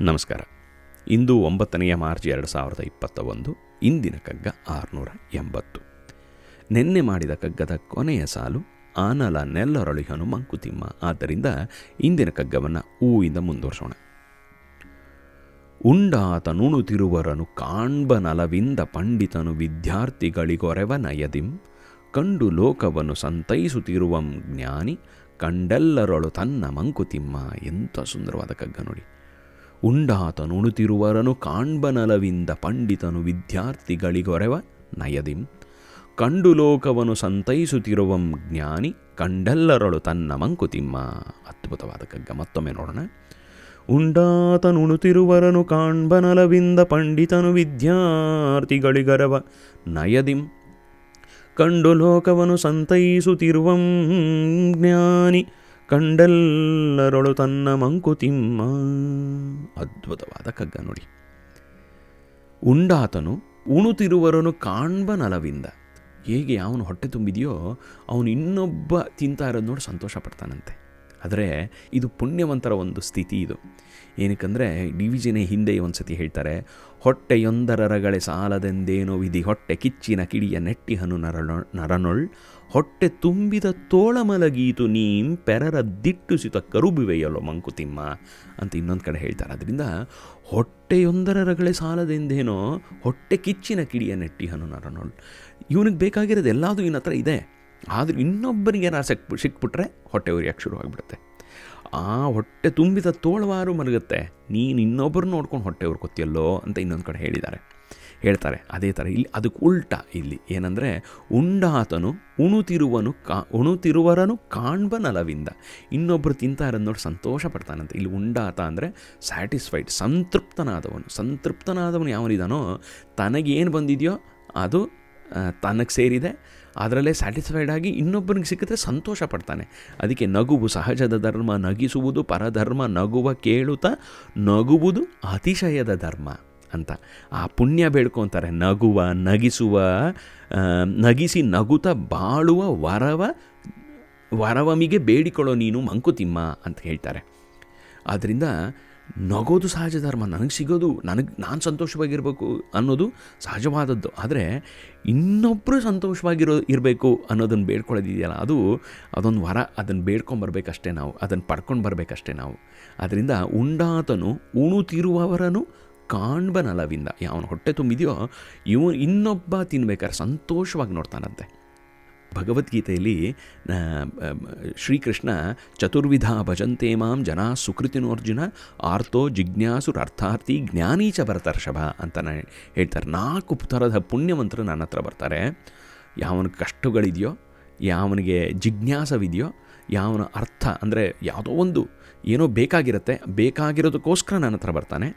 ನಮಸ್ಕಾರ. ಇಂದು ಒಂಬತ್ತನೆಯ ಮಾರ್ಚ್ ಎರಡು ಸಾವಿರದ ಇಪ್ಪತ್ತ ಒಂದು ಇಂದಿನ ಕಗ್ಗ ಆರುನೂರ ಎಂಬತ್ತು. ನೆನ್ನೆ ಮಾಡಿದ ಕಗ್ಗದ ಕೊನೆಯ ಸಾಲು ಆನಲ ನೆಲ್ಲರಳಿಹನು ಮಂಕುತಿಮ್ಮ ಆದ್ದರಿಂದ ಇಂದಿನ ಕಗ್ಗವನ್ನು ಹೂವಿಂದ ಮುಂದುವರಿಸೋಣ. ಉಂಡಾತ ನುಣುತಿರುವರನು ಕಾಣ್ಬನಲವಿಂದ ಪಂಡಿತನು ವಿದ್ಯಾರ್ಥಿಗಳಿಗೊರೆವ ನಯದಿಂ ಕಂಡು ಲೋಕವನ್ನು ಸಂತೈಸುತ್ತಿರುವಂ ಜ್ಞಾನಿ, ಕಂಡೆಲ್ಲರೊಳು ತನ್ನ ಮಂಕುತಿಮ್ಮ. ಎಂಥ ಸುಂದರವಾದ ಕಗ್ಗ ನೋಡಿ. ಉಂಡಾತ ನುಣುತಿರುವರನು ಕಾಣ್ಬನಲವಿಂದ ಪಂಡಿತನು ವಿದ್ಯಾರ್ಥಿಗಳಿಗೊರೆವ ನಯದಿಂ. ಕಂಡು ಲೋಕವನ್ನು ಸಂತೈಸುತ್ತಿರುವಂ ಜ್ಞಾನಿ, ಕಂಡೆಲ್ಲರಳು ತನ್ನ ಮಂಕುತಿಮ್ಮ. ಅದ್ಭುತವಾದ ಕಗ್ಗ ಮತ್ತೊಮ್ಮೆ ನೋಡೋಣ. ಉಂಡಾತ ನುಣುತಿರುವರನು ಕಾಣ್ಬನಲವಿಂದ ಪಂಡಿತನು ವಿದ್ಯಾರ್ಥಿಗಳಿಗರವ ನಯದಿಂ. ಕಂಡು ಲೋಕವನ್ನು ಸಂತೈಸುತ್ತಿರುವಂ ಜ್ಞಾನಿ ಕಂಡೆಲ್ಲರೊಳು ತನ್ನ ಮಂಕುತಿಮ್ಮ ಅದ್ಭುತವಾದ ಕಗ್ಗ ನೋಡಿ. ಉಂಡಾತನು ಉಣುತಿರುವರನು ಕಾಣ್ಬನಲವಿಂದ ಹೇಗೆ ಅವನು ಹೊಟ್ಟೆ ತುಂಬಿದೆಯೋ, ಅವನು ಇನ್ನೊಬ್ಬ ತಿಂತಾ ಇರೋದು ನೋಡಿ ಸಂತೋಷ ಪಡ್ತಾನಂತೆ ಆದರೆ ಇದು ಪುಣ್ಯವಂತರ ಒಂದು ಸ್ಥಿತಿ ಇದು. ಏನಕ್ಕಂದರೆ ಡಿ ವಿ ಜಿನೇ ಹಿಂದೆ ಒಂದು ಸತಿ ಹೇಳ್ತಾರೆ ಹೊಟ್ಟೆಯೊಂದರರಗಳೆ ಸಾಲದೆಂದೇನೋ ವಿಧಿ, ಹೊಟ್ಟೆ ಕಿಚ್ಚಿನ ಕಿಡಿಯ ನೆಟ್ಟಿಹನು ನರನೊ, ನರನೊಳ್, ಹೊಟ್ಟೆ ತುಂಬಿದ ತೋಳಮಲಗೀತು ನೀಂ ಪೆರರ ದಿಟ್ಟುಸಿತ ಕರುಬುವೆಯಲ್ಲೋ ಮಂಕುತಿಮ್ಮ ಅಂತ ಇನ್ನೊಂದು ಕಡೆ ಹೇಳ್ತಾರೆ. ಅದರಿಂದ ಹೊಟ್ಟೆಯೊಂದರರಗಳೆ ಸಾಲದೆಂದೇನೋ ಹೊಟ್ಟೆ ಕಿಚ್ಚಿನ ಕಿಡಿಯ ನೆಟ್ಟಿ ಹನು ನರನೊಳ್, ಇವನಿಗೆ ಬೇಕಾಗಿರೋದು ಎಲ್ಲದೂ ಹತ್ರ ಇದೆ. ಆದರೂ ಇನ್ನೊಬ್ಬರಿಗೆ ಏನಾರು ಸಿಕ್ ಸಿಕ್ಬಿಟ್ರೆ ಹೊಟ್ಟೆ ಉರಿಯಕ್ಕೆ ಶುರು ಆಗಿಬಿಡುತ್ತೆ. ಆ ಹೊಟ್ಟೆ ತುಂಬಿದ ತೋಳವಾರು ಮಲಗುತ್ತೆ. ನೀನು ಇನ್ನೊಬ್ಬರು ನೋಡ್ಕೊಂಡು ಹೊಟ್ಟೆ ಉರ್ಕೊತಿಯಲ್ಲೋ ಅಂತ ಇನ್ನೊಂದು ಕಡೆ ಹೇಳಿದ್ದಾರೆ. ಹೇಳ್ತಾರೆ, ಅದೇ ಥರ ಇಲ್ಲಿ ಅದಕ್ಕೆ ಉಲ್ಟ ಇಲ್ಲಿ. ಏನಂದರೆ, ಉಂಡಾತನು, ಉಣುತಿರುವನು ಕಾ, ಉಣುತಿರುವರನು ಕಾಣ್ಬನಲವಿಂದ ಇನ್ನೊಬ್ಬರು ತಿಂತಾರೆ ಇರೋದು ನೋಡಿ ಸಂತೋಷ ಪಡ್ತಾನಂತೆ. ಇಲ್ಲಿ ಉಂಡಾತ ಅಂದರೆ ಸ್ಯಾಟಿಸ್ಫೈಡ್ ಸಂತೃಪ್ತನಾದವನು. ಸಂತೃಪ್ತನಾದವನು ಯಾವನಿದಾನೋ, ತನಗೇನು ಬಂದಿದೆಯೋ ಅದು ತನಗೆ ಸೇರಿದೆ. ಅದರಲ್ಲೇ ಸ್ಯಾಟಿಸ್ಫೈಡ್ ಆಗಿ ಇನ್ನೊಬ್ಬನಿಗೆ ಸಿಕ್ಕಿದ್ರೆ ಸಂತೋಷ ಪಡ್ತಾನೆ. ಅದಕ್ಕೆ ನಗುವು ಸಹಜದ ಧರ್ಮ, ನಗಿಸುವುದು ಪರಧರ್ಮ, ನಗುವ ಕೇಳುತ್ತಾ ನಗುವುದು ಅತಿಶಯದ ಧರ್ಮ ಅಂತ. ಆ ಪುಣ್ಯ ಬೇಡ್ಕೊತಾರೆ, ನಗುವ, ನಗಿಸುವ ನಗಿಸಿ ನಗುತ್ತ ಬಾಳುವ ವರವ, ವರವಮಿಗೆ ಬೇಡಿಕೊಳ್ಳೋ ನೀನು ಮಂಕುತಿಮ್ಮ ಅಂತ ಹೇಳ್ತಾರೆ. ಆದ್ದರಿಂದ ನಗೋದು ಸಹಜ ಧರ್ಮ. ನನಗೆ ಸಿಗೋದು, ನನಗೆ ನಾನು ಸಂತೋಷವಾಗಿರಬೇಕು ಅನ್ನೋದು ಸಹಜವಾದದ್ದು. ಆದರೆ ಇನ್ನೊಬ್ಬರು ಸಂತೋಷವಾಗಿರೋ, ಇರಬೇಕು ಅನ್ನೋದನ್ನು ಬೇಡ್ಕೊಳ್ಳೋದಿದೆಯಲ್ಲ, ಅದು ಅದೊಂದು ವರ ಅದನ್ನು ಬೇಡ್ಕೊಂಬರ್ಬೇಕಷ್ಟೇ ನಾವು ಅದನ್ನು ಪಡ್ಕೊಂಡು ಬರಬೇಕಷ್ಟೇ ನಾವು. ಅದರಿಂದ ಉಂಡಾತನು, ಉಣುತಿರುವವರನು ಕಾಣ್ಬನಲವಿಂದ ಯಾವನು ಹೊಟ್ಟೆ ತುಂಬಿದೆಯೋ, ಇವನು ಇನ್ನೊಬ್ಬ ತಿನ್ಬೇಕಾದ್ರೆ ಸಂತೋಷವಾಗಿ ನೋಡ್ತಾನಂತೆ. ಭಗವದ್ಗೀತೆಯಲ್ಲಿ ಶ್ರೀಕೃಷ್ಣ ಚತುರ್ವಿಧ ಭಜಂತೆ ಮಾಂ ಜನ ಸುಕೃತಿನೋರ್ಜುನ ಆರ್ತೋ ಜಿಜ್ಞಾಸುರರ್ಥಾರ್ಥಿ ಜ್ಞಾನೀಚ ಭರತರ್ಷಭ ಅಂತ ಹೇಳ್ತಾರೆ. ನಾಲ್ಕು ಥರದ ಪುಣ್ಯವಂತರು ನನ್ನ ಹತ್ರ ಬರ್ತಾರೆ. ಯಾವನ ಕಷ್ಟಗಳಿದೆಯೋ, ಯಾವನಿಗೆ ಜಿಜ್ಞಾಸವಿದೆಯೋ, ಯಾವನ ಅರ್ಥ, ಅಂದರೆ ಯಾವುದೋ ಒಂದು ಏನೋ ಬೇಕಾಗಿರುತ್ತೆ, ಬೇಕಾಗಿರೋದಕ್ಕೋಸ್ಕರ ನನ್ನ ಹತ್ರ ಬರ್ತಾನೆ.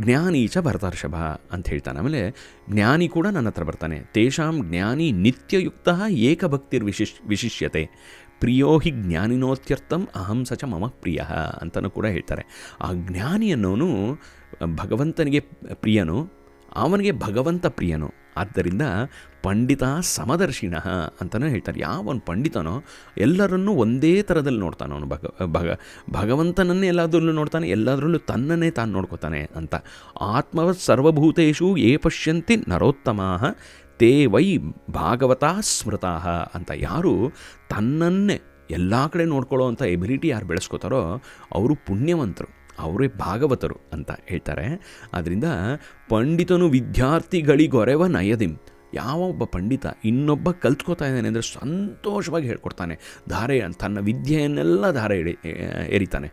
ಜ್ಞಾನೀಚ ಭರತರ್ಷಭ ಅಂತ ಹೇಳ್ತಾನೆ. ಆಮೇಲೆ ಜ್ಞಾನಿ ಕೂಡ ನನ್ನ ಹತ್ರ ಬರ್ತಾನೆ. ತೇಷಾಂ ಜ್ಞಾನಿ ನಿತ್ಯಯುಕ್ತ ಏಕಭಕ್ತಿರ್ ವಿಶಿಷ್ ವಿಶಿಷ್ಯತೆ. ಪ್ರಿಯೋ ಹಿ ಜ್ಞಾನಿನೋತ್ಯರ್ಥಂ ಅಹಂ ಸಚ ಮಮ ಪ್ರಿಯ ಅಂತಲೂ ಕೂಡ ಹೇಳ್ತಾರೆ. ಆ ಜ್ಞಾನಿ ಅನ್ನೋನು ಭಗವಂತನಿಗೆ ಪ್ರಿಯನು, ಅವನಿಗೆ ಭಗವಂತ ಪ್ರಿಯನು. ಆದ್ದರಿಂದ ಪಂಡಿತ ಸಮದರ್ಶಿನ ಅಂತಲೇ ಹೇಳ್ತಾರೆ ಯಾವನು ಪಂಡಿತನೋ ಎಲ್ಲರನ್ನೂ ಒಂದೇ ಥರದಲ್ಲಿ ನೋಡ್ತಾನೆ ಅವನು. ಭಗ ಭಗ, ಭಗವಂತನನ್ನೇ ಎಲ್ಲದರಲ್ಲೂ ನೋಡ್ತಾನೆ, ಎಲ್ಲದರಲ್ಲೂ ತನ್ನನ್ನೇ ತಾನು ನೋಡ್ಕೋತಾನೆ ಅಂತ. ಆತ್ಮವ ಸರ್ವಭೂತೇಶು ಏ ಪಶ್ಯಂತಿ ನರೋತ್ತಮಾ ತೇ ವೈ ಭಾಗವತ ಸ್ಮೃತಾ ಅಂತ. ಯಾರು ತನ್ನನ್ನೇ ಎಲ್ಲ ಕಡೆ ನೋಡ್ಕೊಳ್ಳೋ ಅಂಥ ಎಬಿಲಿಟಿ ಯಾರು ಬೆಳೆಸ್ಕೋತಾರೋ, ಅವರು ಪುಣ್ಯವಂತರು. ಅವರೇ ಭಾಗವತರು ಅಂತ ಹೇಳ್ತಾರೆ. ಆದ್ದರಿಂದ ಪಂಡಿತನು ವಿದ್ಯಾರ್ಥಿಗಳಿಗೊರೆವ ನಯದಿಂ. ಯಾವ ಒಬ್ಬ ಪಂಡಿತ ಇನ್ನೊಬ್ಬ ಕಲ್ತ್ಕೋತಾ ಇದ್ದಾನೆ ಅಂದರೆ ಸಂತೋಷವಾಗಿ ಹೇಳ್ಕೊಡ್ತಾನೆ. ಧಾರೆ, ತನ್ನ ವಿದ್ಯೆಯನ್ನೆಲ್ಲ ಧಾರೆ ಇಡಿ ಎರಿತಾನೆ.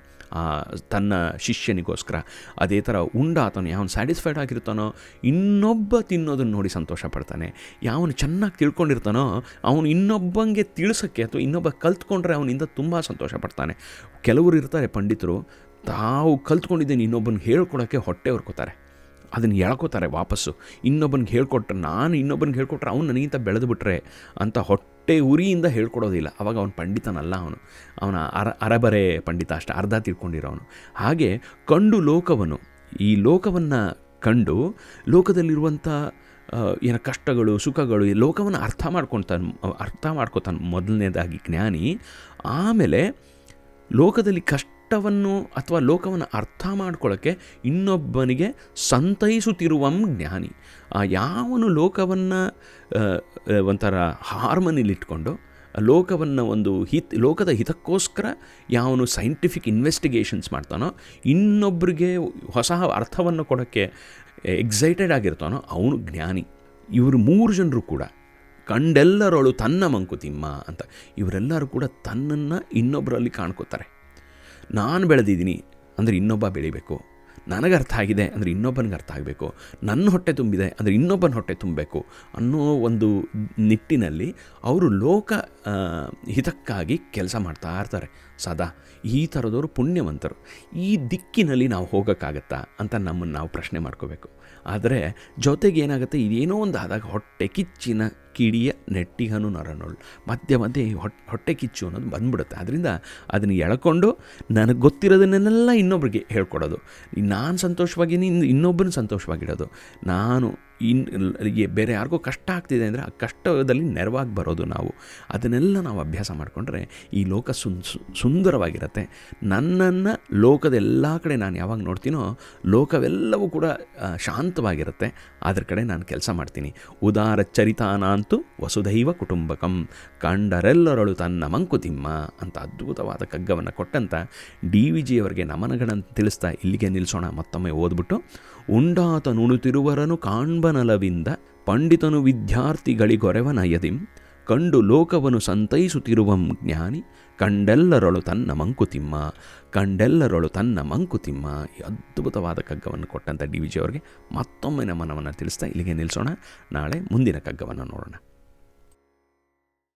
ತನ್ನ ಶಿಷ್ಯನಿಗೋಸ್ಕರ. ಅದೇ ಥರ ಉಂಡ ಆತನು ಯಾವನು ಸ್ಯಾಟಿಸ್ಫೈಡ್ ಆಗಿರ್ತಾನೋ, ಇನ್ನೊಬ್ಬ ತಿನ್ನೋದನ್ನು ನೋಡಿ ಸಂತೋಷ ಪಡ್ತಾನೆ. ಯಾವನು ಚೆನ್ನಾಗಿ ತಿಳ್ಕೊಂಡಿರ್ತಾನೋ, ಅವನು ಇನ್ನೊಬ್ಬಂಗೆ ತಿಳಿಸೋಕ್ಕೆ ಅಥವಾ ಇನ್ನೊಬ್ಬ ಕಲ್ತ್ಕೊಂಡ್ರೆ ಅವನಿಂದ ತುಂಬ ಸಂತೋಷ ಪಡ್ತಾನೆ. ಕೆಲವರು ಇರ್ತಾರೆ ಪಂಡಿತರು ತಾವು ಕಲ್ತ್ಕೊಂಡಿದ್ದೇನೆ ಇನ್ನೊಬ್ಬನಿಗೆ ಹೇಳ್ಕೊಡೋಕ್ಕೆ ಹೊಟ್ಟೆ ಹೊರ್ಕೋತಾರೆ. ಅದನ್ನು ಎಳ್ಕೋತಾರೆ ವಾಪಸ್ಸು. ಇನ್ನೊಬ್ಬನಿಗೆ ಹೇಳ್ಕೊಟ್ರೆ, ನಾನು ಇನ್ನೊಬ್ಬನಿಗೆ ಹೇಳ್ಕೊಟ್ರೆ ಅವ್ನು ನನಗಿಂತ ಬೆಳೆದು ಬಿಟ್ರೆ ಅಂತ ಹೊಟ್ಟೆ ಉರಿಯಿಂದ ಹೇಳ್ಕೊಡೋದಿಲ್ಲ. ಅವಾಗ ಅವನು ಪಂಡಿತನಲ್ಲ ಅವನು. ಅವನ ಅರ, ಅರಬರೆ ಪಂಡಿತ ಅಷ್ಟೇ, ಅರ್ಧ ಅವನು ಹಾಗೆ ಕಂಡು ಲೋಕವನ್ನು ಈ ಲೋಕವನ್ನು ಕಂಡು ಲೋಕದಲ್ಲಿರುವಂಥ ಏನ ಕಷ್ಟಗಳು, ಸುಖಗಳು, ಈ ಲೋಕವನ್ನು ಅರ್ಥ ಮಾಡ್ಕೊತಾನೆ ಅರ್ಥ ಮಾಡ್ಕೊತಾನೆ ಮೊದಲನೇದಾಗಿ ಜ್ಞಾನಿ. ಆಮೇಲೆ ಲೋಕದಲ್ಲಿ ಕಷ್ಟ ಲೋಟವನ್ನು ಅಥವಾ ಲೋಕವನ್ನು ಅರ್ಥ ಮಾಡ್ಕೊಳ್ಳೋಕ್ಕೆ ಇನ್ನೊಬ್ಬನಿಗೆ ಸಂತೈಸುತ್ತಿರುವಂ ಜ್ಞಾನಿ. ಆ ಯಾವನು ಲೋಕವನ್ನು ಒಂಥರ ಹಾರ್ಮನಿಲಿಟ್ಕೊಂಡು ಲೋಕವನ್ನು ಒಂದು ಹಿತ್, ಲೋಕದ ಹಿತಕ್ಕೋಸ್ಕರ ಯಾವನು ಸೈಂಟಿಫಿಕ್ ಇನ್ವೆಸ್ಟಿಗೇಷನ್ಸ್ ಮಾಡ್ತಾನೋ ಇನ್ನೊಬ್ಬರಿಗೆ ಹೊಸ ಅರ್ಥವನ್ನು ಕೊಡೋಕ್ಕೆ ಎಕ್ಸೈಟೆಡ್ ಆಗಿರ್ತಾನೋ ಅವನು ಜ್ಞಾನಿ. ಇವರು ಮೂರು ಜನರು ಕೂಡ, ಕಂಡೆಲ್ಲರೊಳು ತನ್ನ ಮಂಕುತಿಮ್ಮ ಅಂತ, ಇವರೆಲ್ಲರೂ ಕೂಡ ತನ್ನನ್ನು ಇನ್ನೊಬ್ಬರಲ್ಲಿ ಕಾಣ್ಕೋತಾರೆ. ನಾನು ಬೆಳೆದಿದ್ದೀನಿ ಅಂದರೆ ಇನ್ನೊಬ್ಬ ಬೆಳಿಬೇಕು. ನನಗೆ ಅರ್ಥ ಆಗಿದೆ ಅಂದರೆ ಇನ್ನೊಬ್ಬನಿಗೆ ಅರ್ಥ ಆಗಬೇಕು. ನನ್ನ ಹೊಟ್ಟೆ ತುಂಬಿದೆ ಅಂದರೆ ಇನ್ನೊಬ್ಬನ ಹೊಟ್ಟೆ ತುಂಬಬೇಕು ಅನ್ನೋ ಒಂದು ನಿಟ್ಟಿನಲ್ಲಿ ಅವರು ಲೋಕ ಹಿತಕ್ಕಾಗಿ ಕೆಲಸ ಮಾಡ್ತಾ ಇರ್ತಾರೆ. ಸದಾ ಈ ಥರದವರು ಪುಣ್ಯವಂತರು. ಈ ದಿಕ್ಕಿನಲ್ಲಿ ನಾವು ಹೋಗೋಕ್ಕಾಗತ್ತಾ ಅಂತ ನಮ್ಮನ್ನು ನಾವು ಪ್ರಶ್ನೆ ಮಾಡ್ಕೋಬೇಕು. ಆದರೆ ಜೊತೆಗೆ ಏನಾಗುತ್ತೆ, ಇದೇನೋ ಒಂದು ಆದಾಗ ಹೊಟ್ಟೆ ಕಿಚ್ಚಿನ ಕಿಡಿಯ ನೆಟ್ಟಿಗನು ನರನೊಳು. ಮಧ್ಯೆ ಮಧ್ಯೆ ಹೊಟ್ಟೆ ಹೊಟ್ಟೆ ಕಿಚ್ಚು ಅನ್ನೋದು ಬಂದ್ಬಿಡುತ್ತೆ. ಅದರಿಂದ ಅದನ್ನು ಎಳ್ಕೊಂಡು ನನಗೆ ಗೊತ್ತಿರೋದನ್ನೆಲ್ಲ ಇನ್ನೊಬ್ರಿಗೆ ಹೇಳ್ಕೊಡೋದು. ನಾನು ಸಂತೋಷವಾಗಿ ಇನ್ನೊಬ್ಬರನ್ನ ಸಂತೋಷವಾಗಿಡೋದು. ನಾನು ಇನ್ ಈ ಬೇರೆ ಯಾರಿಗೋ ಕಷ್ಟ ಆಗ್ತಿದೆ ಅಂದರೆ ಆ ಕಷ್ಟದಲ್ಲಿ ನೆರವಾಗಿ ಬರೋದು ನಾವು. ಅದನ್ನೆಲ್ಲ ನಾವು ಅಭ್ಯಾಸ ಮಾಡಿಕೊಂಡ್ರೆ ಈ ಲೋಕ ಸುನ್ ಸುಂದರವಾಗಿರುತ್ತೆ. ನನ್ನನ್ನು ಲೋಕದ ಎಲ್ಲ ಕಡೆ ನಾನು ಯಾವಾಗ ನೋಡ್ತೀನೋ ಲೋಕವೆಲ್ಲವೂ ಕೂಡ ಶಾಂತವಾಗಿರುತ್ತೆ. ಅದ್ರ ಕಡೆ ನಾನು ಕೆಲಸ ಮಾಡ್ತೀನಿ. ಉದಾರ ಚರಿತಾನಾಂತು ವಸುದೈವ ಕುಟುಂಬಕಂ. ಕಂಡರೆಲ್ಲರಳು ತನ್ನ ಮಂಕುತಿಮ್ಮ ಅಂತ ಅದ್ಭುತವಾದ ಕಗ್ಗವನ್ನು ಕೊಟ್ಟಂತ ಡಿ ವಿ ಜಿಯವರಿಗೆ ನಮನಗಳನ್ನು ತಿಳಿಸ್ತಾ ಇಲ್ಲಿಗೆ ನಿಲ್ಲಿಸೋಣ ಮತ್ತೊಮ್ಮೆ ಓದ್ಬಿಟ್ಟು ಉಂಡಾತ ನುಣುತಿರುವರನು ಕಾಣ್ಬನಲವಿಂದ ಪಂಡಿತನು ವಿದ್ಯಾರ್ಥಿಗಳಿಗೊರೆವನಯದಿಂ ಕಂಡು ಲೋಕವನ್ನು ಸಂತೈಸುತ್ತಿರುವಂ ಜ್ಞಾನಿ, ಕಂಡೆಲ್ಲರೊಳು ತನ್ನ ಮಂಕುತಿಮ್ಮ, ಕಂಡೆಲ್ಲರೊಳು ತನ್ನ ಮಂಕುತಿಮ್ಮ. ಈ ಅದ್ಭುತವಾದ ಕಗ್ಗವನ್ನು ಕೊಟ್ಟಂಥ ಡಿ ವಿ ಜಿ ಅವರಿಗೆ ಮತ್ತೊಮ್ಮೆ ನಮ್ಮನವನ್ನು ತಿಳಿಸ್ತಾ ಇಲ್ಲಿಗೆ ನಿಲ್ಲಿಸೋಣ ನಾಳೆ ಮುಂದಿನ ಕಗ್ಗವನ್ನು ನೋಡೋಣ.